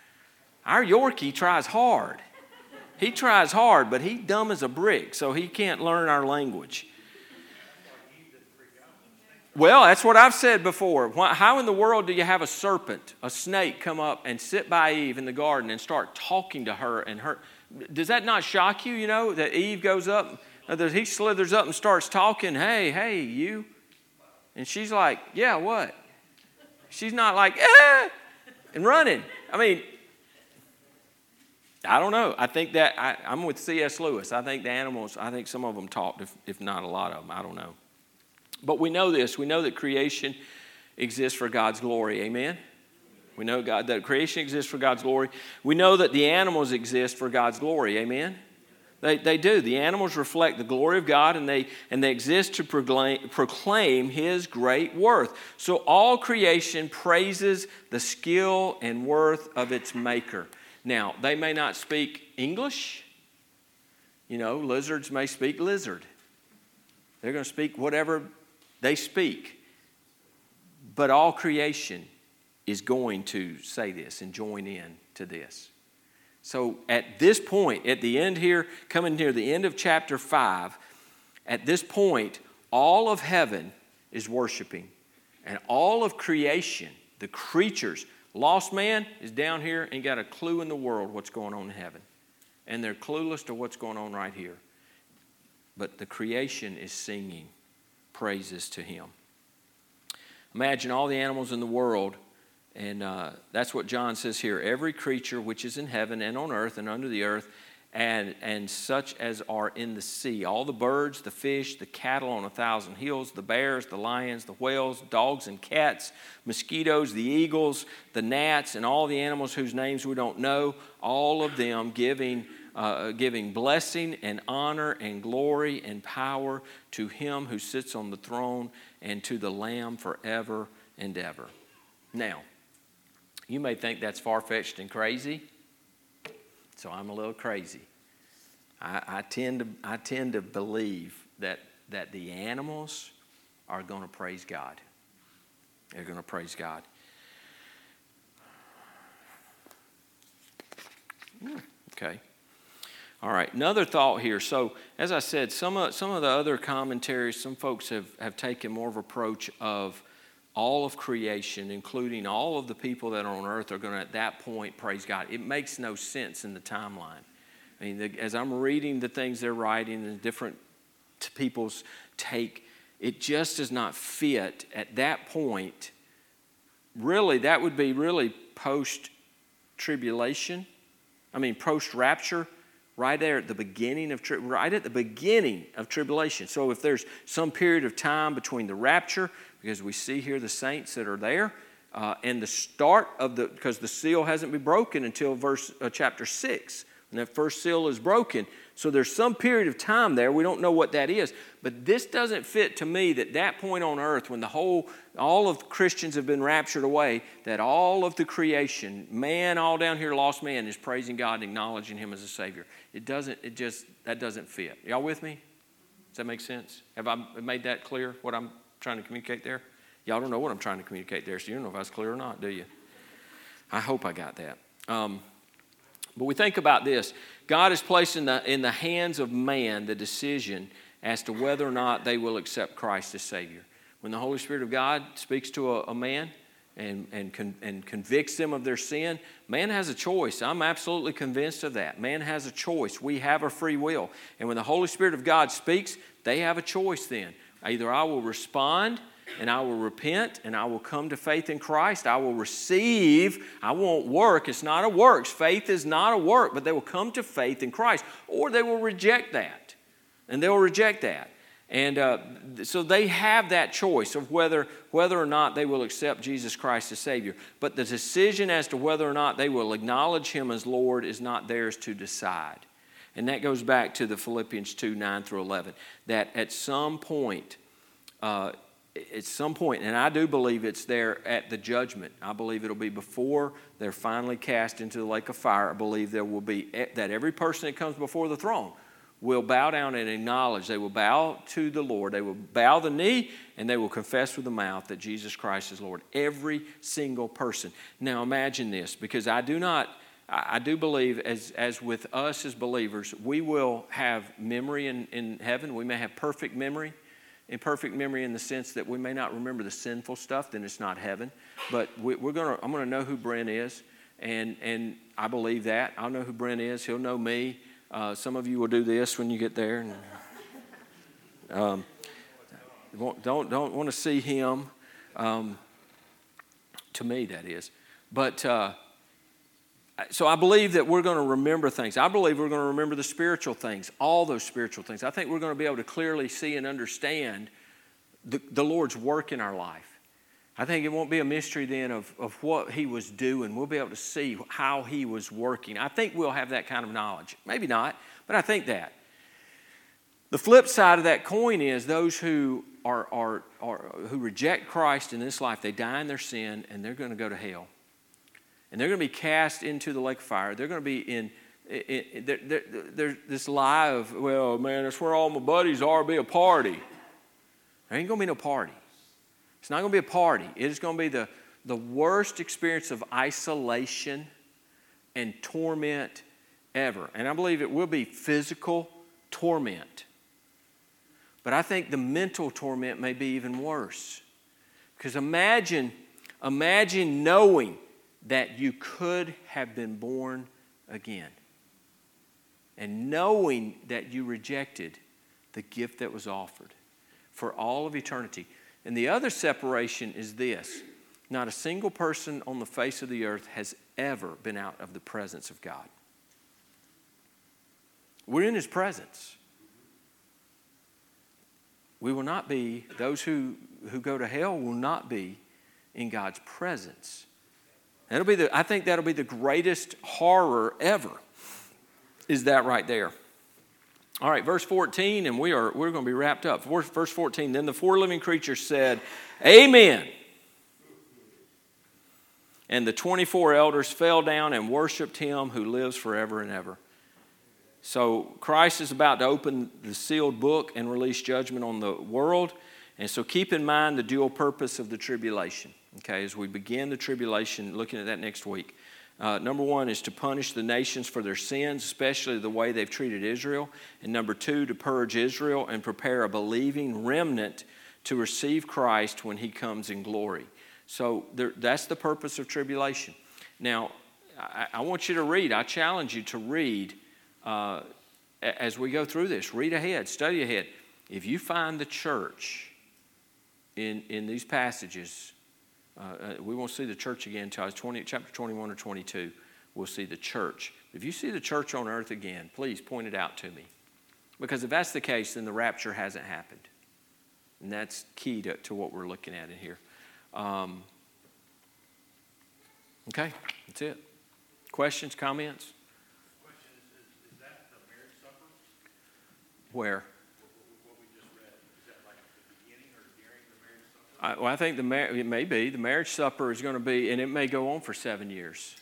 Our Yorkie tries hard. He tries hard, but he's dumb as a brick, so he can't learn our language. Well, that's what I've said before. How in the world do you have a serpent, a snake, come up and sit by Eve in the garden and start talking to her and her? Does that not shock you? You know that Eve goes up, he slithers up and starts talking. Hey, hey, you, and she's like, Yeah, what? She's not like, eh, and running. I mean, I don't know. I think that I, am with C.S. Lewis. I think the animals, I think some of them talked, if, if not a lot of them. I don't know. But we know this. We know that creation exists for God's glory. Amen? We know God, that creation exists for God's glory. We know that the animals exist for God's glory. Amen? They, they do. The animals reflect the glory of God and they, and they exist to proclaim, proclaim His great worth. So all creation praises the skill and worth of its maker. Now, they may not speak English. You know, lizards may speak lizard. They're going to speak whatever they speak. But all creation is going to say this and join in to this. So at this point, at the end here, coming near the end of chapter 5, at this point, all of heaven is worshiping. And all of creation, the creatures, lost man is down here and got a clue in the world what's going on in heaven. And they're clueless to what's going on right here. But the creation is singing praises to him. Imagine all the animals in the world and uh, that's what John says here every creature which is in heaven and on earth and under the earth, and, and such as are in the sea. All the birds, the fish, the cattle on a thousand hills, the bears, the lions, the whales, dogs and cats, mosquitoes, the eagles, the gnats, and all the animals whose names we don't know, all of them giving. Uh, giving blessing and honor and glory and power to him who sits on the throne and to the Lamb forever and ever. Now, you may think that's far fetched and crazy, so I'm a little crazy. I, I, tend to, I tend to believe that, that the animals are going to praise God. They're going to praise God. Hmm, okay. All right, another thought here. So, as I said, some of, some of the other commentaries, some folks have, have taken more of approach of all of creation, including all of the people that are on earth, are going to at that point praise God. It makes no sense in the timeline. I mean, the, as I'm reading the things they're writing and different people's take, it just does not fit at that point. Really, that would be really post tribulation. I mean, post rapture, right there at the beginning of tri- right at the beginning of tribulation. So if there's some period of time between the rapture because we see here the saints that are there. Uh, and the start of the, because the seal hasn't been broken until verse uh, chapter 6. And that first seal is broken. So there's some period of time there. We don't know what that is. But this doesn't fit to me that that point on earth, when the whole, all of Christians have been raptured away, that all of the creation, man all down here, lost man, is praising God and acknowledging Him as a Savior. It doesn't, it just, that doesn't fit. Y'all with me? Does that make sense? Have I made that clear, what I'm trying to communicate there? Y'all don't know what I'm trying to communicate there, so you don't know if that's clear or not, do you? I hope I got that. Um, but we think about this God has placed in the, in the hands of man the decision as to whether or not they will accept Christ as Savior. When the Holy Spirit of God speaks to a, a man, and, and, con, and convicts them of their sin, man has a choice. I'm absolutely convinced of that. Man has a choice. We have a free will. And when the Holy Spirit of God speaks, they have a choice then. Either I will respond and I will repent and I will come to faith in Christ. I will receive. I won't work. It's not a works. Faith is not a work, but they will come to faith in Christ, or they will reject that. And they will reject that. And uh, so they have that choice of whether, whether or not they will accept Jesus Christ as Savior. But the decision as to whether or not they will acknowledge Him as Lord is not theirs to decide. And that goes back to the Philippians 2 9 through 11. That at some point, uh, at some point, and I do believe it's there at the judgment. I believe it'll be before they're finally cast into the lake of fire. I believe there will be that every person that comes before the throne will bow down and acknowledge. They will bow to the Lord. They will bow the knee and they will confess with the mouth that Jesus Christ is Lord. Every single person. Now imagine this, because I do not. I do believe, as, as with us as believers, we will have memory in, in heaven. We may have perfect memory, in perfect memory in the sense that we may not remember the sinful stuff, then it's not heaven. But we, are gonna, I'm going to know who Brent is, and, and I believe that. I'll know who Brent is. He'll know me. Uh, some of you will do this when you get there. And, um, don't, don't want to see him. Um, to me, that is. But uh, so I believe that we're going to remember things. I believe we're going to remember the spiritual things, all those spiritual things. I think we're going to be able to clearly see and understand the, the Lord's work in our life. I think it won't be a mystery then of, of what he was doing. We'll be able to see how he was working. I think we'll have that kind of knowledge. Maybe not, but I think that. The flip side of that coin is those who are, are, are who reject Christ in this life, they die in their sin and they're going to go to hell. And they're going to be cast into the lake of fire. They're going to be in, there's this lie of, well, man, that's where all my buddies are, be a party. There ain't going to be no party. It's not going to be a party. It is going to be the, the worst experience of isolation and torment ever. And I believe it will be physical torment. But I think the mental torment may be even worse. Because imagine, imagine knowing that you could have been born again. And knowing that you rejected the gift that was offered for all of eternity. And the other separation is this not a single person on the face of the earth has ever been out of the presence of God. We're in His presence. We will not be, those who, who go to hell will not be in God's presence. That'll be the, I think that'll be the greatest horror ever, is that right there. All right, verse 14, and we are we're going to be wrapped up. Verse 14, then the four living creatures said, Amen. And the 24 elders fell down and worshiped him who lives forever and ever. So Christ is about to open the sealed book and release judgment on the world. And so keep in mind the dual purpose of the tribulation. Okay, as we begin the tribulation, looking at that next week. Uh, number one is to punish the nations for their sins, especially the way they've treated Israel. And number two, to purge Israel and prepare a believing remnant to receive Christ when he comes in glory. So there, that's the purpose of tribulation. Now, I, I, want you to read, I challenge you to read uh, as we go through this. Read ahead, study ahead. If you find the church in, in these passages, uh, uh, we won't see the church again until 20, chapter 21 or 22. We'll see the church. If you see the church on earth again, please point it out to me. Because if that's the case, then the rapture hasn't happened. And that's key to, to what we're looking at in here. Um, okay, that's it. Questions, comments? Question is, is, that the marriage supper? Where? I, well, I think the mar- it may be the marriage supper is going to be, and it may go on for seven years.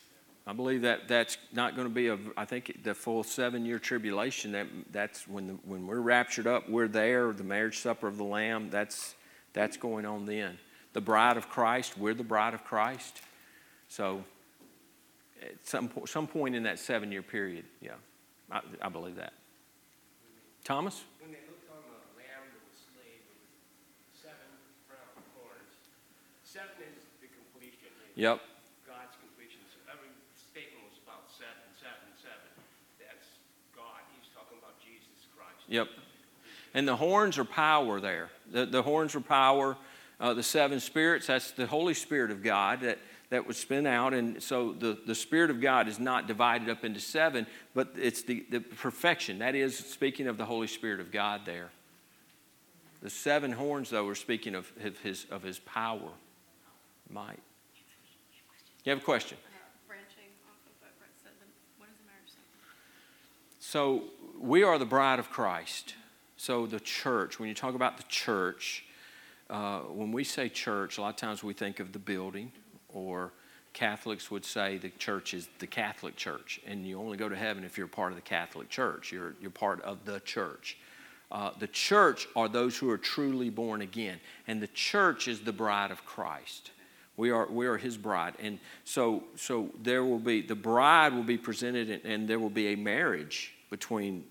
I believe that that's not going to be a. I think the full seven-year tribulation. That that's when the, when we're raptured up, we're there. The marriage supper of the Lamb. That's that's going on then. The bride of Christ. We're the bride of Christ. So, at some some point in that seven-year period, yeah, I, I believe that. Thomas. Yep. God's completion. So every statement was about seven, seven, seven. That's God. He's talking about Jesus Christ. Yep. And the horns are power there. The, the horns are power. Uh, the seven spirits, that's the Holy Spirit of God that, that was spent out. And so the, the Spirit of God is not divided up into seven, but it's the, the perfection. That is speaking of the Holy Spirit of God there. The seven horns, though, are speaking of his, of his power, might. You have a question? branching off of what Brett said, then what is the marriage supper? So we are the bride of Christ. So the church, when you talk about the church, uh, when we say church, a lot of times we think of the building, or Catholics would say the church is the Catholic Church, and you only go to heaven if you're part of the Catholic Church. You're, you're part of the church. Uh, the church are those who are truly born again, and the church is the bride of Christ. We are, we are his bride. And so, so there will be, the bride will be presented, and, and there will be a marriage between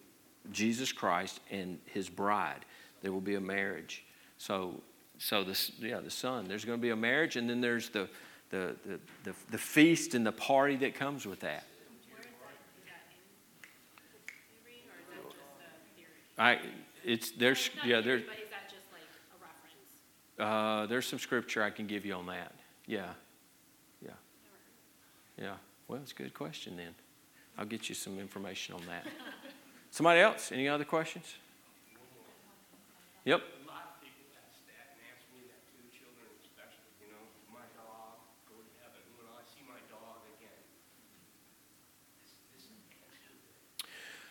Jesus Christ and his bride. There will be a marriage. So, so this, yeah, the son, there's going to be a marriage, and then there's the, the, the, the, the feast and the party that comes with that. Where is that, is that in theory, or is that just a theory? I, it's, there's, yeah, theory, there, But is that just like a reference? uh, there's some scripture I can give you on that. Yeah, yeah, yeah. Well, it's a good question then. I'll get you some information on that. Somebody else? Any other questions? Yep. A lot of people ask that and ask me that too, children especially, you know, does my dog go to heaven? When I see my dog again? This, this is answer.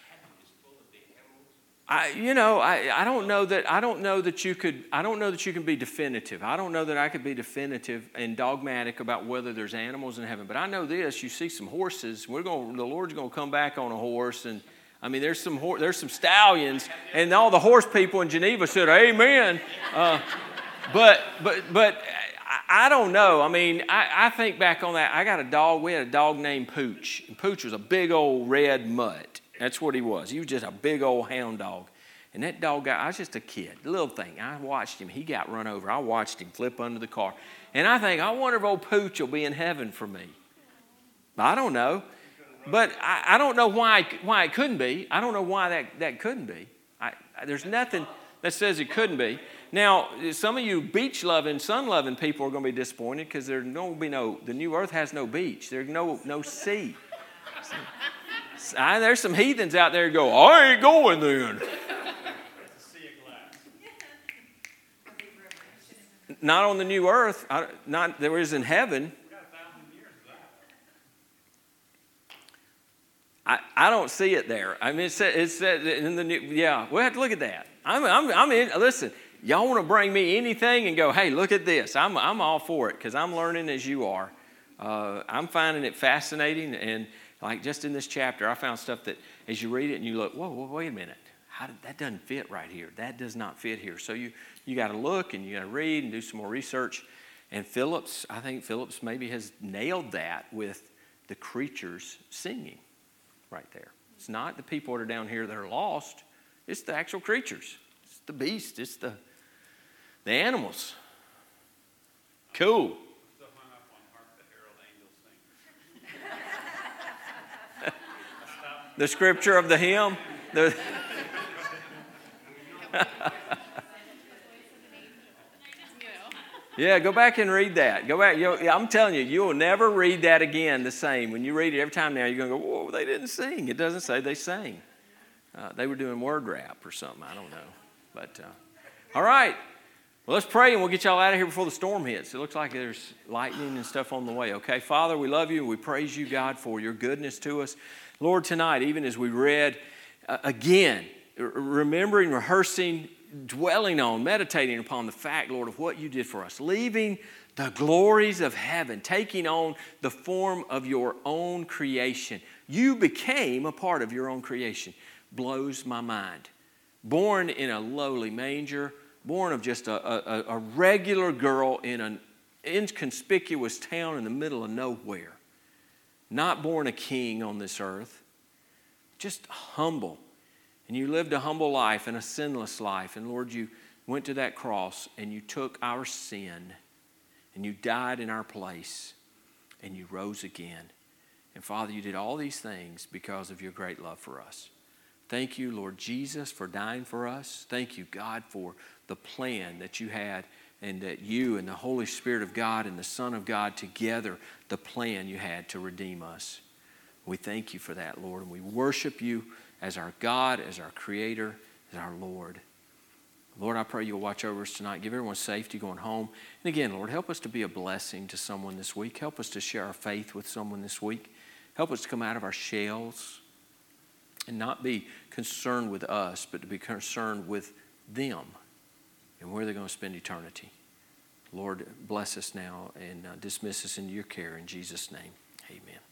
Heaven is full of the animals. I, you know, I, I don't know that I don't know that you could I don't know that you can be definitive. I don't know that I could be definitive and dogmatic about whether there's animals in heaven. But I know this: you see some horses. We're going. The Lord's going to come back on a horse, and I mean, there's some hor- there's some stallions, and all the horse people in Geneva said, "Amen." Uh, but but but I, don't know. I mean, I, I think back on that. I got a dog. We had a dog named Pooch, and Pooch was a big old red mutt. That's what he was. He was just a big old hound dog. And that dog got, I was just a kid, a little thing. I watched him. He got run over. I watched him flip under the car. And I think, I wonder if old Pooch will be in heaven for me. I don't know. But I, I don't know why, why it couldn't be. I don't know why that, that couldn't be. I, there's nothing that says it couldn't be. Now, some of you beach loving, sun loving people are going to be disappointed because there no be no, the new earth has no beach. There's no, no sea. I, there's some heathens out there who go, I ain't going then. Not on the new earth. I, not there is in heaven. I, I don't see it there. I mean, it said, it said in the new, yeah, we'll have to look at that. I'm, I'm, I'm in, listen, y'all want to bring me anything and go, hey, look at this. I'm, I'm all for it because I'm learning as you are. Uh, I'm finding it fascinating. And like just in this chapter, I found stuff that as you read it and you look, whoa, whoa wait a minute. How did, that doesn't fit right here. That does not fit here. So you, you got to look and you got to read and do some more research. And Phillips, I think Phillips maybe has nailed that with the creatures singing right there. It's not the people that are down here that are lost, it's the actual creatures. It's the beast, it's the, the animals. Cool. So hung up on Hark the Herald Angels Sing. The scripture of the hymn. The, yeah, go back and read that. Go back. You'll, I'm telling you, you will never read that again the same. When you read it every time now, you're going to go, whoa, they didn't sing. It doesn't say they sang. Uh, they were doing word rap or something. I don't know. But, uh, all right. Well, let's pray and we'll get y'all out of here before the storm hits. It looks like there's lightning and stuff on the way, okay? Father, we love you we praise you, God, for your goodness to us. Lord, tonight, even as we read uh, again, remembering, rehearsing, dwelling on, meditating upon the fact, Lord, of what you did for us, leaving the glories of heaven, taking on the form of your own creation. You became a part of your own creation. Blows my mind. Born in a lowly manger, born of just a, a, a regular girl in an inconspicuous town in the middle of nowhere. Not born a king on this earth, just humble. And you lived a humble life and a sinless life. And Lord, you went to that cross and you took our sin and you died in our place and you rose again. And Father, you did all these things because of your great love for us. Thank you, Lord Jesus, for dying for us. Thank you, God, for the plan that you had and that you and the Holy Spirit of God and the Son of God together, the plan you had to redeem us. We thank you for that, Lord, and we worship you as our God, as our Creator, as our Lord. Lord, I pray you'll watch over us tonight. Give everyone safety going home. And again, Lord, help us to be a blessing to someone this week. Help us to share our faith with someone this week. Help us to come out of our shells and not be concerned with us, but to be concerned with them and where they're going to spend eternity. Lord, bless us now and uh, dismiss us into your care in Jesus' name. Amen.